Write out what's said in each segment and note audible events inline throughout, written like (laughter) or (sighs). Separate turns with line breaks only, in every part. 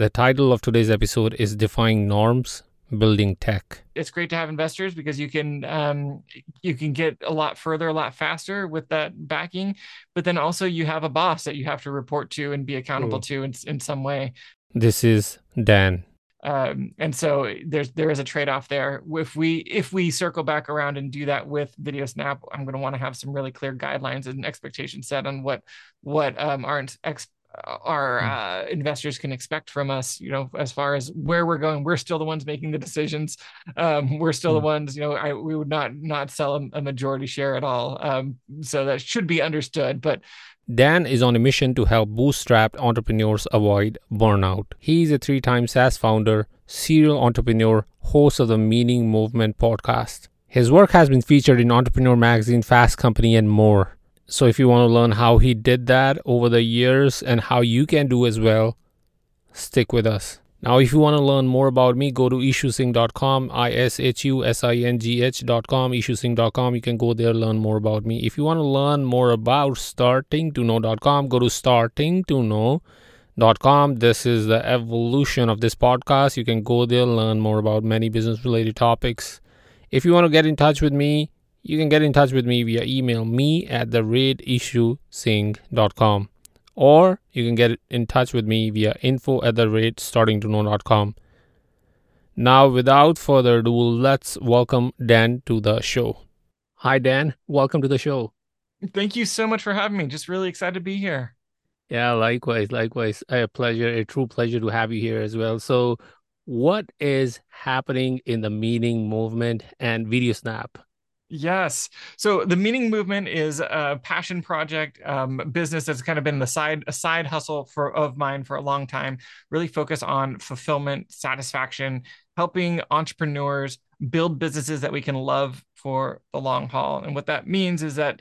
The title of today's episode is Defying Norms Building Tech.
It's great to have investors because you can um, you can get a lot further, a lot faster with that backing. But then also you have a boss that you have to report to and be accountable
Ooh.
to in, in some way.
This is Dan.
Um, and so there's there is a trade-off there. If we if we circle back around and do that with Video Snap, I'm going to want to have some really clear guidelines and expectations set on what what um, our ex, our hmm. uh, investors can expect from us you know as far as where we're going we're still the ones making the decisions um, we're still the hmm. ones you know I, we would not not sell a, a majority share at all um, so that should be understood but
Dan is on a mission to help bootstrapped entrepreneurs avoid burnout. He's a three time SaaS founder, serial entrepreneur, host of the Meaning Movement podcast. His work has been featured in Entrepreneur Magazine, Fast Company, and more. So if you want to learn how he did that over the years and how you can do as well, stick with us. Now, if you want to learn more about me, go to ishusingh.com, I S H U S I N G H.com, ishusingh.com. You can go there, learn more about me. If you want to learn more about startingtoknow.com, go to startingtoknow.com. This is the evolution of this podcast. You can go there, learn more about many business related topics. If you want to get in touch with me, you can get in touch with me via email me at the rateishusingh.com or you can get in touch with me via info at the rate starting to know.com. Now, without further ado, let's welcome Dan to the show. Hi, Dan. Welcome to the show.
Thank you so much for having me. Just really excited to be here.
Yeah, likewise, likewise. A pleasure, a true pleasure to have you here as well. So, what is happening in the meaning movement and Video Snap?
Yes. So the Meaning Movement is a passion project um, business that's kind of been the side a side hustle for of mine for a long time. Really focus on fulfillment, satisfaction, helping entrepreneurs build businesses that we can love for the long haul. And what that means is that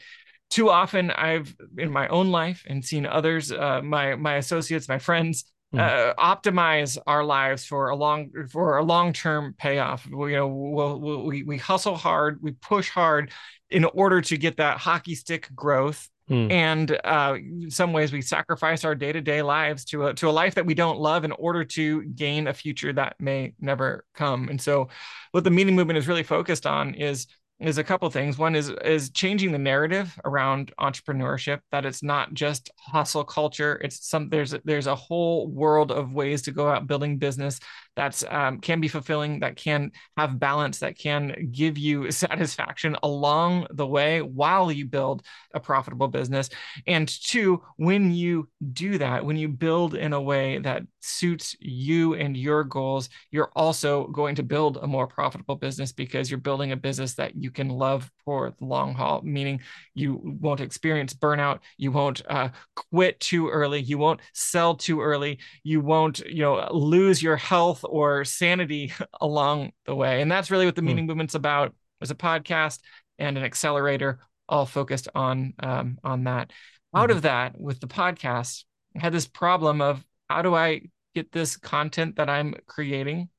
too often I've in my own life and seen others, uh, my my associates, my friends. Uh, optimize our lives for a long for a long term payoff. We, you know, we'll, we'll, we we hustle hard, we push hard in order to get that hockey stick growth. Mm. And uh, in some ways, we sacrifice our day to day lives to a to a life that we don't love in order to gain a future that may never come. And so, what the meaning movement is really focused on is is a couple things. One is is changing the narrative around entrepreneurship that it's not just hustle culture. It's some there's there's a whole world of ways to go out building business that's um, can be fulfilling, that can have balance, that can give you (laughs) satisfaction along the way while you build a profitable business. And two, when you do that, when you build in a way that suits you and your goals, you're also going to build a more profitable business because you're building a business that you can love for the long haul, meaning you won't experience burnout, you won't uh, quit too early, you won't sell too early, you won't, you know, lose your health or sanity (laughs) along the way. And that's really what the hmm. Meaning Movement's about. As a podcast and an accelerator, all focused on um, on that. Out mm-hmm. of that, with the podcast, I had this problem of how do I get this content that I'm creating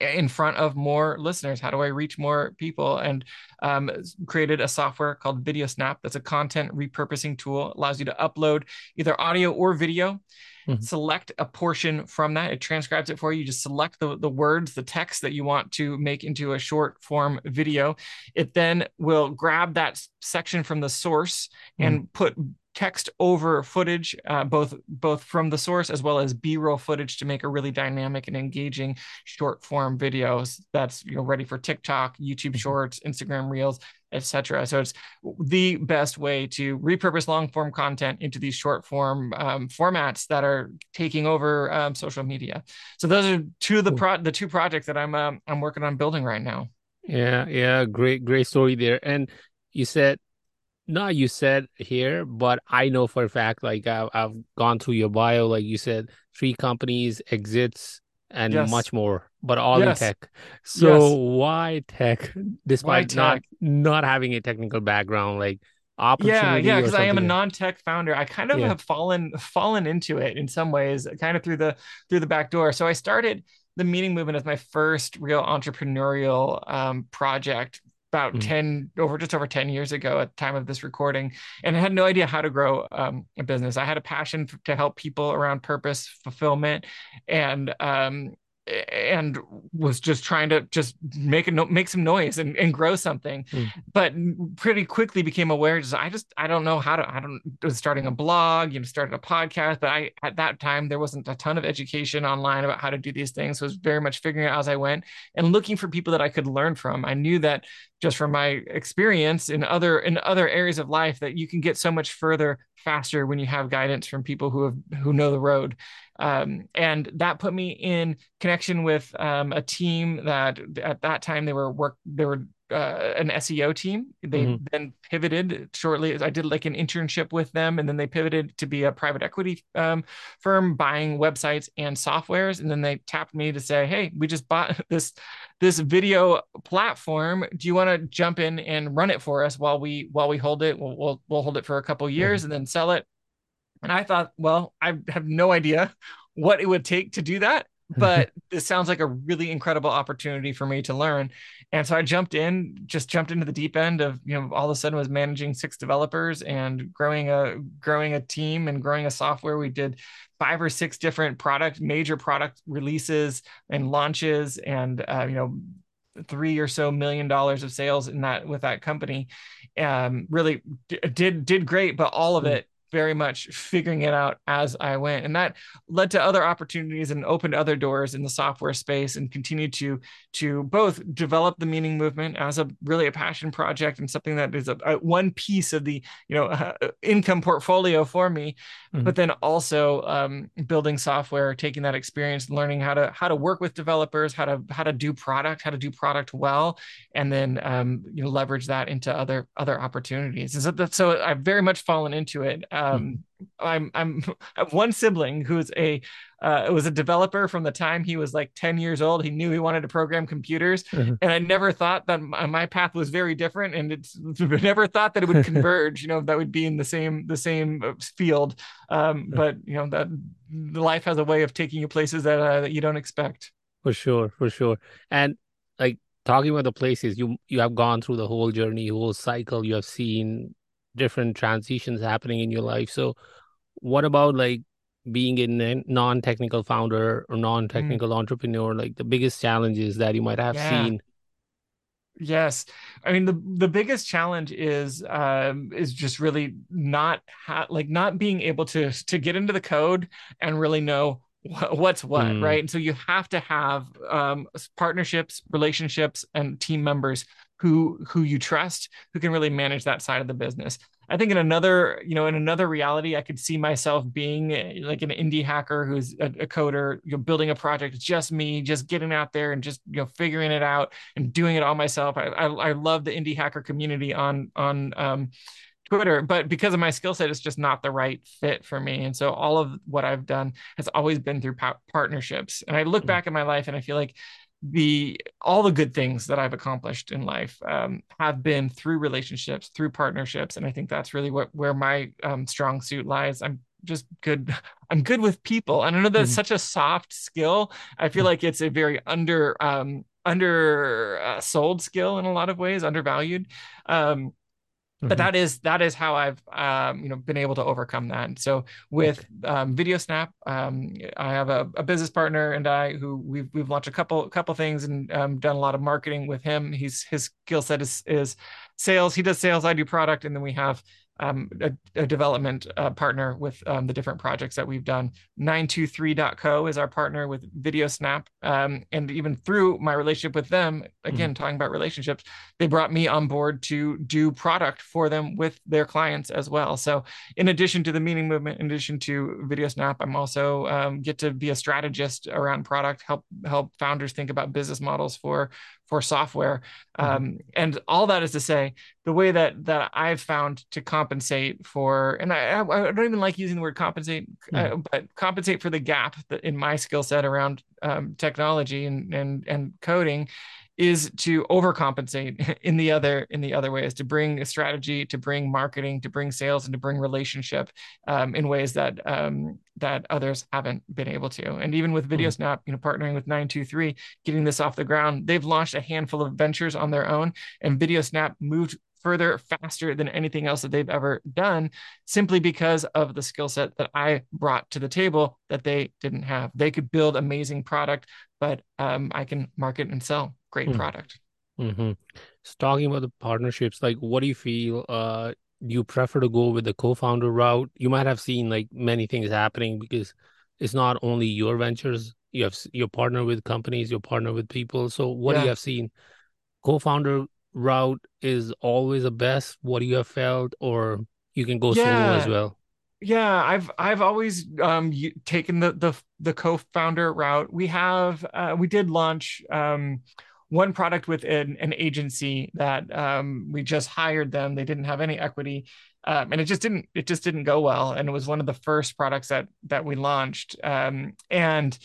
in front of more listeners? How do I reach more people? And um, created a software called Video Snap that's a content repurposing tool. It allows you to upload either audio or video mm-hmm. select a portion from that. It transcribes it for you. You just select the, the words, the text that you want to make into a short form video. It then will grab that section from the source mm-hmm. and put text over footage, uh, both both from the source as well as B-roll footage to make a really dynamic and engaging short form videos that's you know ready for TikTok, YouTube mm-hmm. Shorts, Instagram Reels, etc. So it's the best way to repurpose long form content into these short form um, formats that are taking over um, social media. So those are two of the pro- the two projects that I'm um, I'm working on building right now.
Yeah, yeah, great, great story there. And you said not you said here, but I know for a fact, like I've, I've gone through your bio, like you said, three companies, exits, and yes. much more, but all yes. in tech. So yes. why tech, despite why tech? not not having a technical background, like
yeah yeah because i am a non-tech founder i kind of yeah. have fallen fallen into it in some ways kind of through the through the back door so i started the meaning movement as my first real entrepreneurial um, project about mm-hmm. 10 over just over 10 years ago at the time of this recording and i had no idea how to grow um, a business i had a passion to help people around purpose fulfillment and um, and was just trying to just make a no- make some noise and, and grow something. Mm. but pretty quickly became aware just i just i don't know how to i don't was starting a blog you know started a podcast but i at that time there wasn't a ton of education online about how to do these things. So it was very much figuring out as i went and looking for people that i could learn from. I knew that just from my experience in other in other areas of life that you can get so much further faster when you have guidance from people who have who know the road. Um, and that put me in connection with um, a team that at that time they were work they were uh, an SEO team. They mm-hmm. then pivoted shortly. I did like an internship with them, and then they pivoted to be a private equity um, firm buying websites and softwares. And then they tapped me to say, "Hey, we just bought (laughs) this this video platform. Do you want to jump in and run it for us while we while we hold it? We'll we'll, we'll hold it for a couple years mm-hmm. and then sell it." And I thought, well, I have no idea (laughs) what it would take to do that (laughs) but this sounds like a really incredible opportunity for me to learn. And so i jumped in just jumped into the deep end of you know all of a sudden was managing six developers and growing a growing a team and growing a software. We did five or six different product major product releases and launches and uh, you know three or so million dollars of sales in that with that company. Um really d- did did great but all of hmm. it very much figuring it out as I went. And that led to other opportunities and opened other doors in the software space and continued to to both develop the meaning movement as a really a passion project and something that is a, a one piece of the you know uh, (laughs) income portfolio for me, mm-hmm. but then also um, building software, taking that experience, learning how to how to work with developers, how to how to do product, how to do product well, and then um, you know leverage that into other other opportunities. And so, so I've very much fallen into it um, I'm I'm (laughs) I have one sibling who's a uh, was a developer from the time he was like 10 years old. He knew he wanted to program computers, mm-hmm. and I never thought that my path was very different, and it's (laughs) never thought that it would (laughs) converge. you know, that would be in the same the same uh, field. Um, but you know that life has a way of taking you places that uh, that you don't expect.
For sure, for sure, and like talking about the places you you have gone through the whole journey, whole cycle. You have seen different transitions happening in your life. So, what about like being a non-technical founder or non-technical mm. entrepreneur? Like the biggest challenges that you might have yeah. seen.
Yes, I mean the the biggest challenge is um, is just really not ha- like not being able to to get into the code and really know what's what mm. right and so you have to have um, partnerships relationships and team members who who you trust who can really manage that side of the business i think in another you know in another reality i could see myself being eh, like an indie hacker who's a, a coder you know building a project just me just getting out there and just you know figuring it out and doing it all myself i i, I love the indie hacker community on on um, Twitter, but because of my skill set, it's just not the right fit for me. And so all of what I've done has always been through partnerships. And I look mm-hmm. back at my life and I feel like the all the good things that I've accomplished in life um, have been through relationships, through partnerships, and I think that's really what where my um, strong suit lies. I'm just good. (laughs) I'm good with people, and I know that's mm-hmm. such a soft skill. I feel mm-hmm. like it's a very under um, under uh, sold skill in a lot of ways, undervalued. Um, but mm-hmm. that is that is how I've um, you know been able to overcome that. And so with um, VideoSnap, um, I have a, a, business partner and I who we've we've launched a couple couple things and um, done a lot of marketing with him. He's his skill set is is sales. He does sales. I do product, and then we have um, a, a, development uh, partner with um, the different projects that we've done. 923.co is our partner with VideoSnap. Um, and even through my relationship with them, again, mm-hmm. talking about relationships, they brought me on board to do product for them with their clients as well. So, in addition to the meaning movement, in addition to VideoSnap, I'm also um, get to be a strategist around product, help help founders think about business models for for software. Mm-hmm. Um, and all that is to say, the way that that I've found to compensate for, and I, I don't even like using the word compensate, mm-hmm. uh, but compensate for the gap that in my skill set around um, technology and and and coding is to overcompensate (laughs) in the other in the other ways to bring a strategy to bring marketing to bring sales and to bring relationship um, in ways that um, that others haven't been able to. And even with video snap you know partnering with 923 getting this off the ground they've launched a handful of ventures on their own and video snap moved further faster than anything else that they've ever done simply because of the skill set that I brought to the table that they didn't have. They could build amazing product, but um, I can market and sell great mm-hmm. product.
Mm-hmm. So talking about the partnerships, like what do you feel? Uh, do you prefer to go with the co-founder route? You might have seen like many things happening because it's not only your ventures. You have your partner with companies, your partner with people. So what yeah. do you have seen? Co-founder route is always the best? What do you have felt, or you can go yeah. solo as well?
Yeah, I've I've always um taken the the the co-founder route. We have uh, we did launch um one product with an, an agency that um, we just hired them. They didn't have any equity, um, and it just didn't it just didn't go well. And it was one of the first products that that we launched. Um, and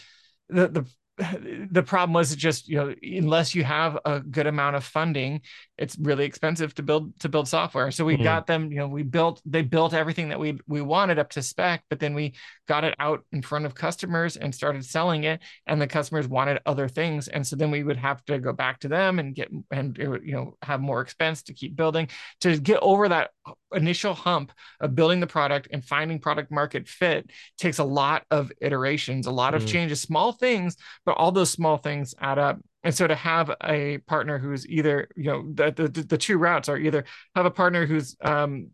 the the (laughs) the problem was just you know unless you have a good amount of funding it's really expensive to build to build software so we mm-hmm. got them you know we built they built everything that we we wanted up to spec but then we got it out in front of customers and started selling it and the customers wanted other things and so then we would have to go back to them and get and you know have more expense to keep building to get over that initial hump of building the product and finding product market fit takes a lot of iterations, a lot of mm. changes, small things, but all those small things add up. And so to have a partner who's either, you know, the, the, the two routes are either have a partner who's um,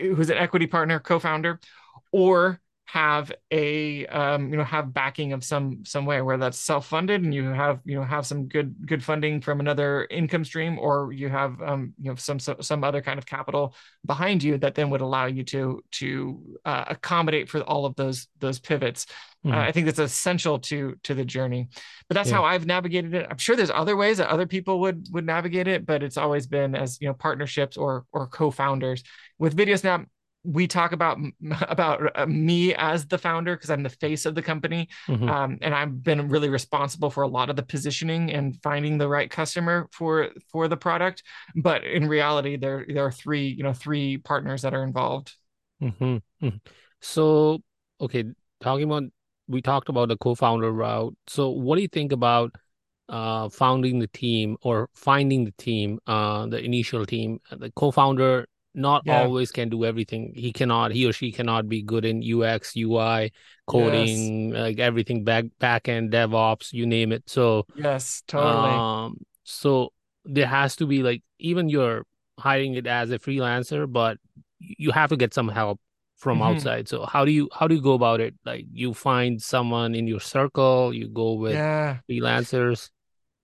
who's an equity partner, co-founder, or have a um, you know have backing of some some way where that's self-funded and you have you know have some good good funding from another income stream or you have um, you know some some other kind of capital behind you that then would allow you to to uh, accommodate for all of those those pivots mm-hmm. uh, i think that's essential to to the journey but that's yeah. how i've navigated it i'm sure there's other ways that other people would would navigate it but it's always been as you know partnerships or or co-founders with videosnap we talk about about uh, me as the founder because I'm the face of the company, mm-hmm. um, and I've been really responsible for a lot of the positioning and finding the right customer for for the product. But in reality, there there are three you know three partners that are involved.
Mm-hmm. mm-hmm. So okay, talking about we talked about the co-founder route. So what do you think about uh, founding the team or finding the team, uh, the initial team, the co-founder not yeah. always can do everything. He cannot, he or she cannot be good in UX, UI, coding, yes. like everything back back end, DevOps, you name it. So
yes, totally. Um,
so there has to be like even you're hiring it as a freelancer, but you have to get some help from mm-hmm. outside. So how do you how do you go about it? Like you find someone in your circle, you go with yeah. freelancers.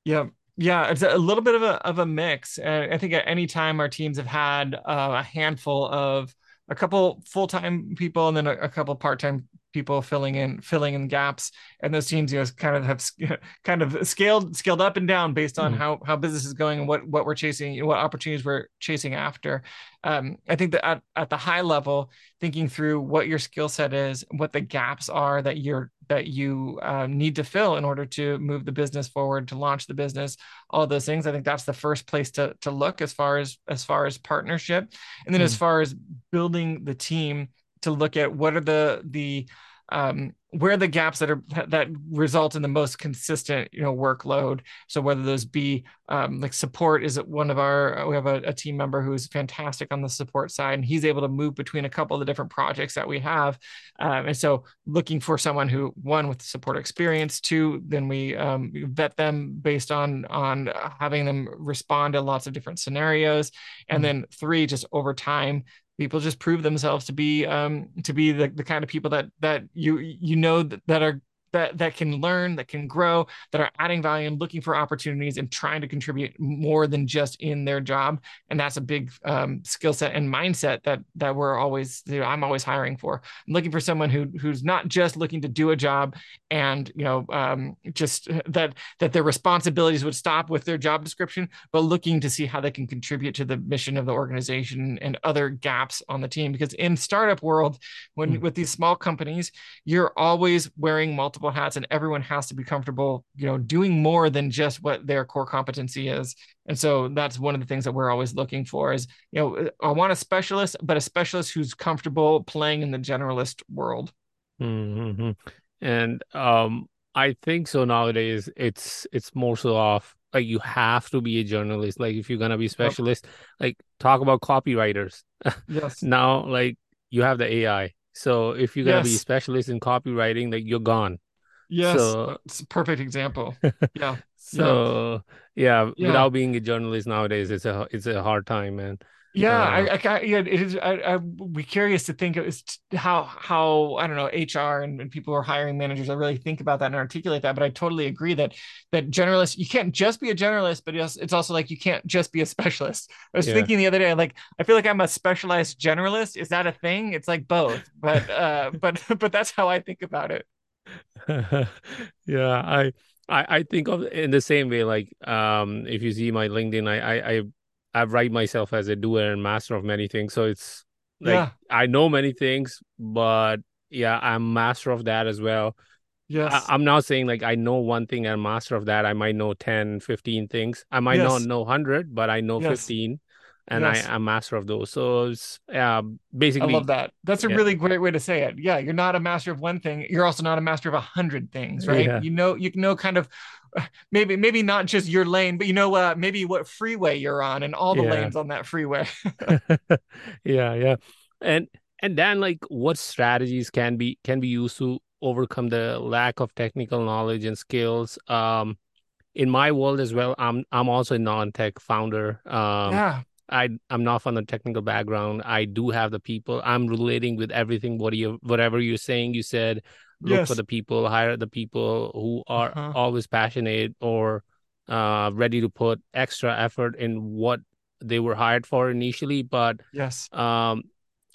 Yeah, yeah, it's a little bit of a of a mix. Uh, I think at any time our teams have had uh, a handful of a couple full time people and then a, a couple part time people filling in filling in gaps. And those teams you know kind of have (laughs) kind of scaled scaled up and down based on mm how how business is going and what what we're chasing what opportunities we're chasing after. Um, i think that at, at the high level thinking through what your skill set is what the gaps are that you're that you uh, need to fill in order to move the business forward to launch the business all those things i think that's the first place to to look as far as as far as partnership. And then mm as far as building the team to look at what are the the um, where are the gaps that are that result in the most consistent you know workload? So whether those be um, like support is one of our we have a, a, team member who's fantastic on the support side and he's able to move between a couple of the different projects that we have. Um, and so looking for someone who one with support experience two then we um, vet them based on on having them respond to lots of different scenarios. And mm-hmm. then three just over time people just prove themselves to be um to be the, the kind of people that that you you know that, that are that that can learn, that can grow, that are adding value and looking for opportunities and trying to contribute more than just in their job. And that's a big um, skill set and mindset that that we're always you know, I'm always hiring for. I'm looking for someone who who's not just looking to do a job and you know um, just that that their responsibilities would stop with their job description, but looking to see how they can contribute to the mission of the organization and other gaps on the team. Because in startup world, when mm. with these small companies, you're always wearing multiple multiple hats and everyone has to be comfortable you know doing more than just what their core competency is. And so that's one of the things that we're always looking for is you know i want a specialist but a specialist who's comfortable playing in the generalist world.
Mm-hmm. and um i think so nowadays it's it's more so off like you have to be a journalist. Like if you're gonna be specialist yep. like talk about copywriters. (laughs)
Yes.
Now like you have the ai so if you're gonna yes. be a specialist in copywriting like you're gone
yes so, it's a perfect example (laughs) yeah
so yeah. yeah. without being a journalist nowadays it's a it's a hard time man
yeah, uh, I, I, yeah, it is. I, I'd be curious to think as how how I don't know HR and, and people who are hiring managers. I really think about that and articulate that. But I totally agree that that generalist you can't just be a generalist, but it's, it's also like you can't just be a specialist. I was yeah. thinking the other day, like I feel like I'm a specialized generalist. Is that a thing? It's like both, but uh, (laughs) but but that's how I think about it. (laughs)
yeah, I. I, I think of in the same way like um if you see my linkedin I, I i I write myself as a doer and master of many things. So it's like yeah. I know many things, but yeah, I'm master of that as well.
Yes.
I, am not saying like I know one thing and master of that. I might know 10, 15 things. I might yes. not know 100, but I know yes. 15 and yes. I, am master of those. So it's yeah, basically.
I love that. That's a yeah. really great way to say it. Yeah, you're not a master of one thing. You're also not a master of a hundred things, right? Yeah. You know, you know, kind of (sighs) maybe maybe not just your lane, but you know uh, maybe what freeway you're on and all the yeah. lanes on that freeway. (laughs) (laughs)
yeah, yeah. And and then like what strategies can be can be used to overcome the lack of technical knowledge and skills um in my world as well i'm i'm also a non-tech founder um
yeah
I I'm not from the technical background. I do have the people. I'm relating with everything. What you whatever you're saying, you said look yes. for the people, hire the people who are uh-huh. always passionate or uh, ready to put extra effort in what they were hired for initially. But
yes,
um,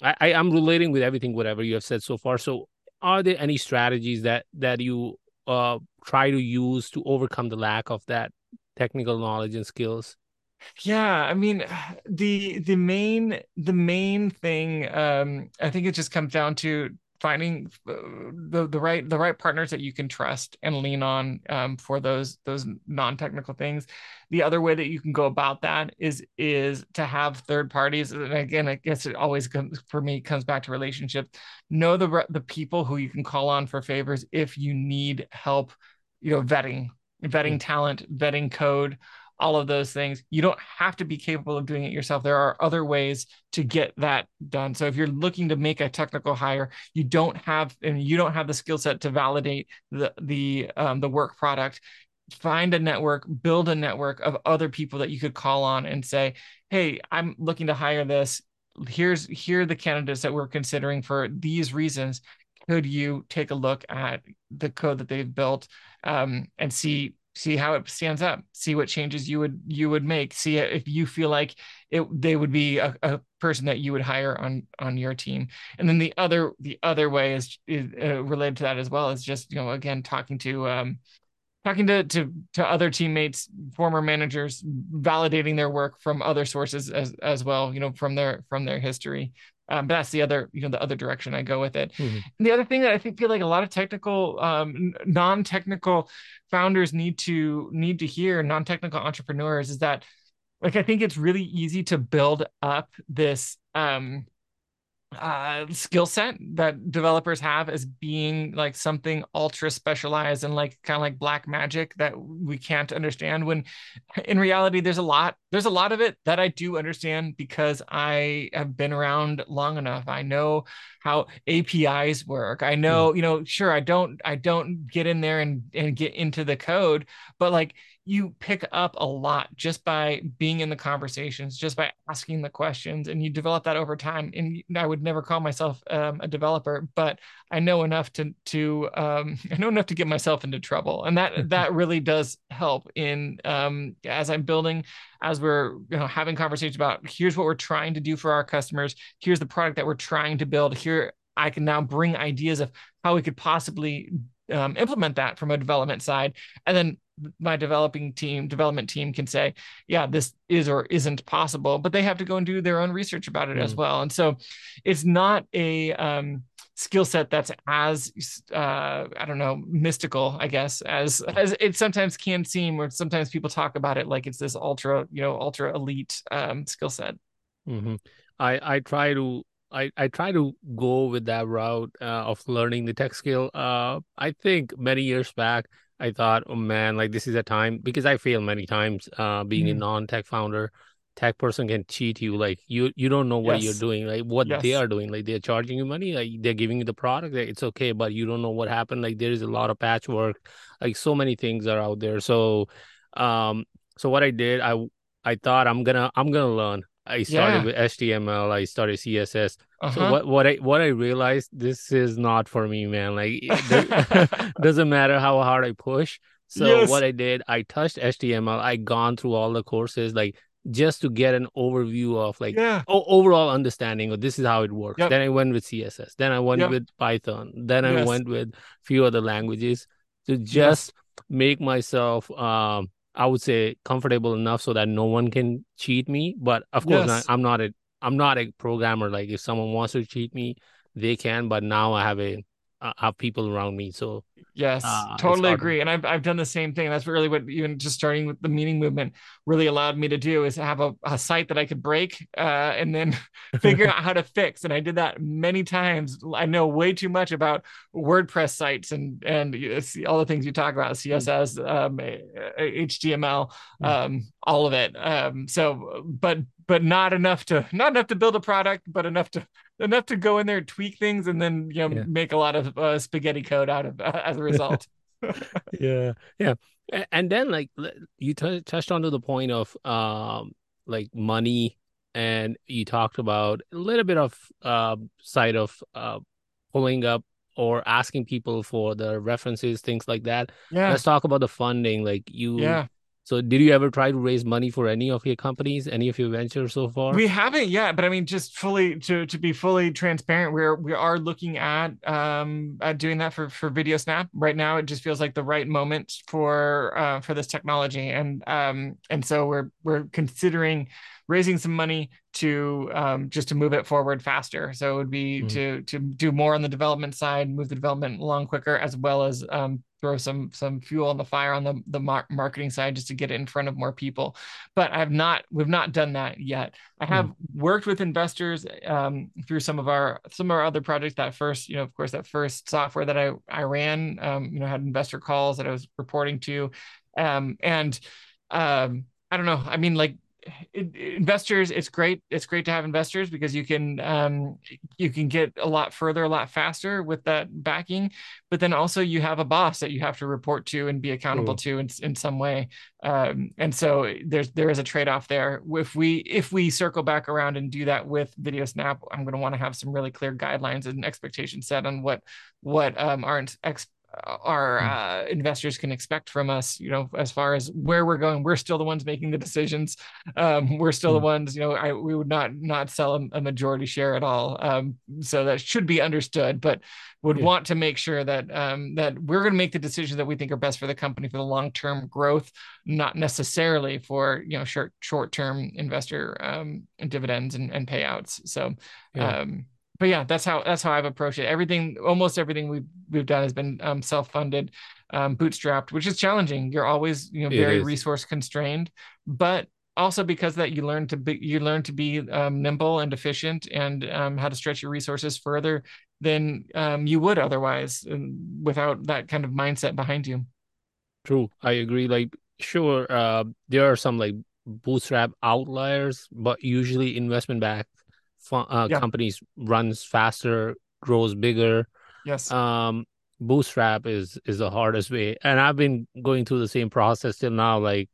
I, I am relating with everything whatever you have said so far. So, are there any strategies that that you uh try to use to overcome the lack of that technical knowledge and skills?
Yeah i mean (sighs) the the main the main thing um i think it just comes down to finding uh, the the right the right partners that you can trust and lean on um, for those those non-technical things the other way that you can go about that is is to have third parties and again i guess it always comes for me comes back to relationships know the the people who you can call on for favors if you need help you know vetting vetting mm. talent vetting code all of those things. You don't have to be capable of doing it yourself. There are other ways to get that done. So if you're looking to make a technical hire, you don't have and you don't have the skill set to validate the the um, the work product. Find a network, build a network of other people that you could call on and say, "Hey, I'm looking to hire this. Here's here are the candidates that we're considering for these reasons. Could you take a look at the code that they've built um, and see see how it stands up see what changes you would you would make see if you feel like it they would be a, a person that you would hire on on your team. And then the other the other way is, is uh, related to that as well is just you know again talking to um talking to to to other teammates former managers validating their work from other sources as as well you know from their from their history um, but that's the other, you know, the other direction I go with it. Mm-hmm. the other thing that I think feel like a lot of technical, um, non-technical founders need to need to hear, non-technical entrepreneurs, is that like I think it's really easy to build up this um uh skill set that developers have as being like something ultra specialized and like kind of like black magic that we can't understand when in reality there's a lot there's a lot of it that I do understand because I have been around long enough I know how APIs work I know mm. you know sure I don't I don't get in there and and get into the code but like you pick up a lot just by being in the conversations, just by asking the questions, and you develop that over time. And I would never call myself um, a developer, but I know enough to to um, (laughs) I know enough to get myself into trouble, and that (laughs) that really does help in um, as I'm building, as we're you know having conversations about here's what we're trying to do for our customers, here's the product that we're trying to build. Here I can now bring ideas of how we could possibly um, implement that from a development side, and then my developing team development team can say yeah this is or isn't possible but they have to go and do their own research about it mm. as well and so it's not a um, skill set that's as uh, I don't know mystical, I guess, as as it sometimes can seem, or sometimes people talk about it like it's this ultra, you know, ultra elite um, skill set.
Mm-hmm. I I try to I, I try to go with that route uh, of learning the tech skill. Uh, I think many years back, I thought, oh man, like this is a time because I fail many times uh, being mm. a non-tech founder tech person can cheat you like you you don't know what yes. you're doing like what yes. they are doing like they're charging you money like they're giving you the product like, it's okay but you don't know what happened like there is a lot of patchwork like so many things are out there so um so what i did i i thought i'm gonna i'm gonna learn i started yeah. with html i started css uh-huh. so what what i what i realized this is not for me man like (laughs) (laughs) doesn't matter how hard i push so yes. what I did, I touched HTML. I gone through all the courses. Like just to get an overview of like yeah. o- overall understanding of this is how it works. Yep. Then I went with CSS. Then I went yep. with Python. Then yes. I went with a few other languages to just yes. make myself um I would say comfortable enough so that no one can cheat me. But of course, not, I'm not a I'm not a programmer. Like if someone wants to cheat me, they can. But now I have a uh, have people around me. So
yes, uh, totally agree. And I've I've done the same thing. That's really what even just starting with the meaning movement really allowed me to do is have a, a site that I could break uh, and then (laughs) figure out how to fix. And I did that many times. I know way too much about WordPress sites and and all the things you talk about, CSS, um, HTML, um, all of it. Um, so, but but not enough to not enough to build a product, but enough to enough to go in there and tweak things and then you know yeah. make a lot of uh, spaghetti code out of uh, (laughs) as a result. (laughs)
Yeah yeah. And then like you t- touched on to the point of um like money and you talked about a little bit of uh side of uh pulling up or asking people for the references things like that. Yeah. Let's talk about the funding. Like you yeah so, did you ever try to raise money for any of your companies, any of your ventures so far?
We haven't yet, but I mean, just fully to to be fully transparent, we're we are looking at um at doing that for for Video Snap right now. It just feels like the right moment for uh, for this technology, and um and so we're we're considering raising some money to um, just to move it forward faster. So it would be mm-hmm. to to do more on the development side, move the development along quicker, as well as um, throw some some fuel on the fire on the the mar- marketing side just to get it in front of more people. But I've not we've not done that yet. I have mm-hmm. worked with investors um, through some of our some of our other projects. That first, you know, of course, that first software that I I ran, um, you know, had investor calls that I was reporting to, um, and um, I don't know. I mean, like investors it's great it's great to have investors because you can um, you can get a lot further a lot faster with that backing. But then also you have a boss that you have to report to and be accountable mm. to in, in some way. Um, and so there's there is a trade-off there. If we if we circle back around and do that with video snap i'm going to want to have some really clear guidelines and expectations set on what what um, our ex- our hmm. uh, investors can expect from us you know as far as where we're going we're still the ones making the decisions um, we're still the hmm. ones you know I, we would not not sell a, a majority share at all um, so that should be understood but would yeah. want to make sure that um, that we're going to make the decisions that we think are best for the company for the long term growth not necessarily for you know short short term investor um, dividends and, and payouts so yeah. But yeah, that's how that's how I've approached it. Everything, almost everything we've we've done has been um, self-funded, um, bootstrapped, which is challenging. You're always you know very resource constrained, but also because that you learn to be you learn to be um, nimble and efficient and um, how to stretch your resources further than um, you would otherwise um, without that kind of mindset behind you.
True, I agree. Like sure, uh, there are some like bootstrap outliers, but usually investment back uh, yeah. companies runs faster, grows bigger.
Yes.
Um, bootstrap is is the hardest way, and I've been going through the same process till now. Like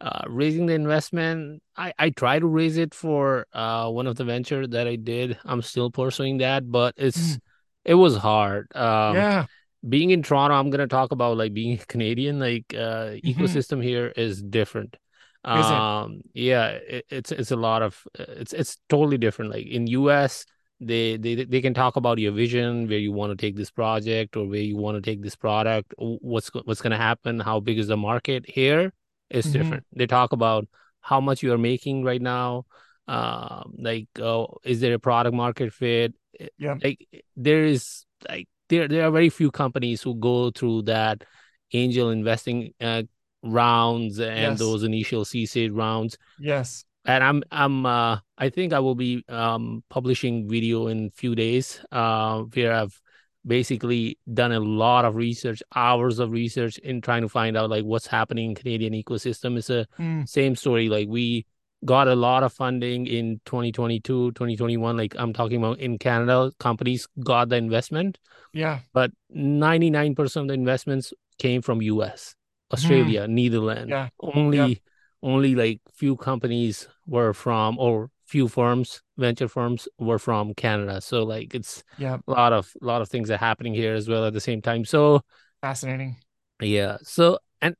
uh, raising the investment, I I try to raise it for uh one of the venture that I did. I'm still pursuing that, but it's mm. it was hard. Um,
yeah.
Being in Toronto, I'm gonna talk about like being (laughs) Canadian. Like uh, mm-hmm. ecosystem here is different um yeah it, it's it's a lot of it's it's totally different. Like in us they they they can talk about your vision where you want to take this project or where you want to take this product what's what's going to happen how big is the market. Here is mm-hmm. different. They talk about how much you are making right now um like oh is there a product market fit?
Yeah.
like there is like there there are very few companies who go through that angel investing uh, rounds and yes. those initial seed rounds
yes
and i'm i'm uh i think i will be um publishing video in few days uh where i've basically done a lot of research, hours of research in trying to find out like what's happening in Canadian ecosystem. It's a mm. same story. Like we got a lot of funding in 2022, 2021. Like I'm talking about in Canada, companies got the investment.
Yeah.
But 99% of the investments came from US, Australia, mm. Netherlands.
Yeah.
Only yeah. only like few companies were from or few firms, venture firms, were from Canada. So like it's
yeah,
a lot of a lot of things are happening here as well at the same time. So
fascinating.
Yeah. So and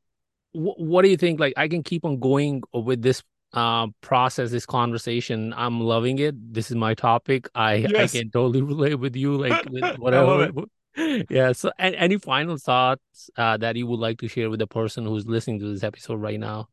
w- what do you think? Like I can keep on going with this uh, process, this conversation. I'm loving it. This is my topic. I yes. I can totally (laughs) relate with you. Like with (laughs) whatever. Yeah. So, any final thoughts uh, that you would like to share with the person who's listening to this episode right now?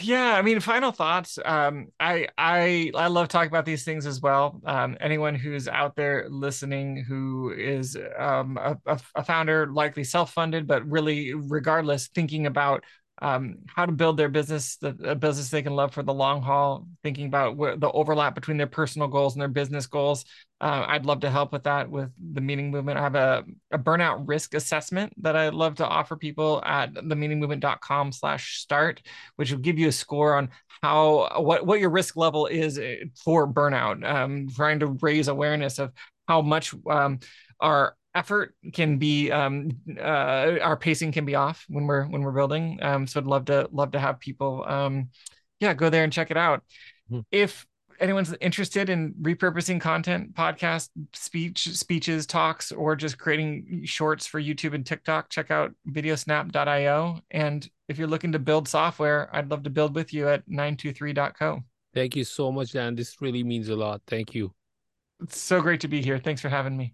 yeah i mean final thoughts um i i i love talking about these things as well um anyone who's out there listening who is um a, a founder likely self-funded but really regardless thinking about um, how to build their business, the, a business they can love for the long haul, thinking about the overlap between their personal goals and their business goals. Uh, I'd love to help with that with the meaning movement. I have a, a burnout risk assessment that I'd love to offer people at themeaningmovement.com slash start, which will give you a score on how what, what your risk level is eh, for burnout, um, trying to raise awareness of how much um, our effort can be um, uh, our pacing can be off when we're when we're building. Um, so I'd love to love to have people um, yeah go there and check it out. Mm-hmm. If anyone's interested in repurposing content, podcast, speech, speeches, talks, or just creating shorts for YouTube and TikTok, check out videosnap.io. And if you're looking to build software, I'd love to build with you at 923.co.
Thank you so much, Dan. This really means a lot. Thank you.
It's so great to be here. Thanks for having me.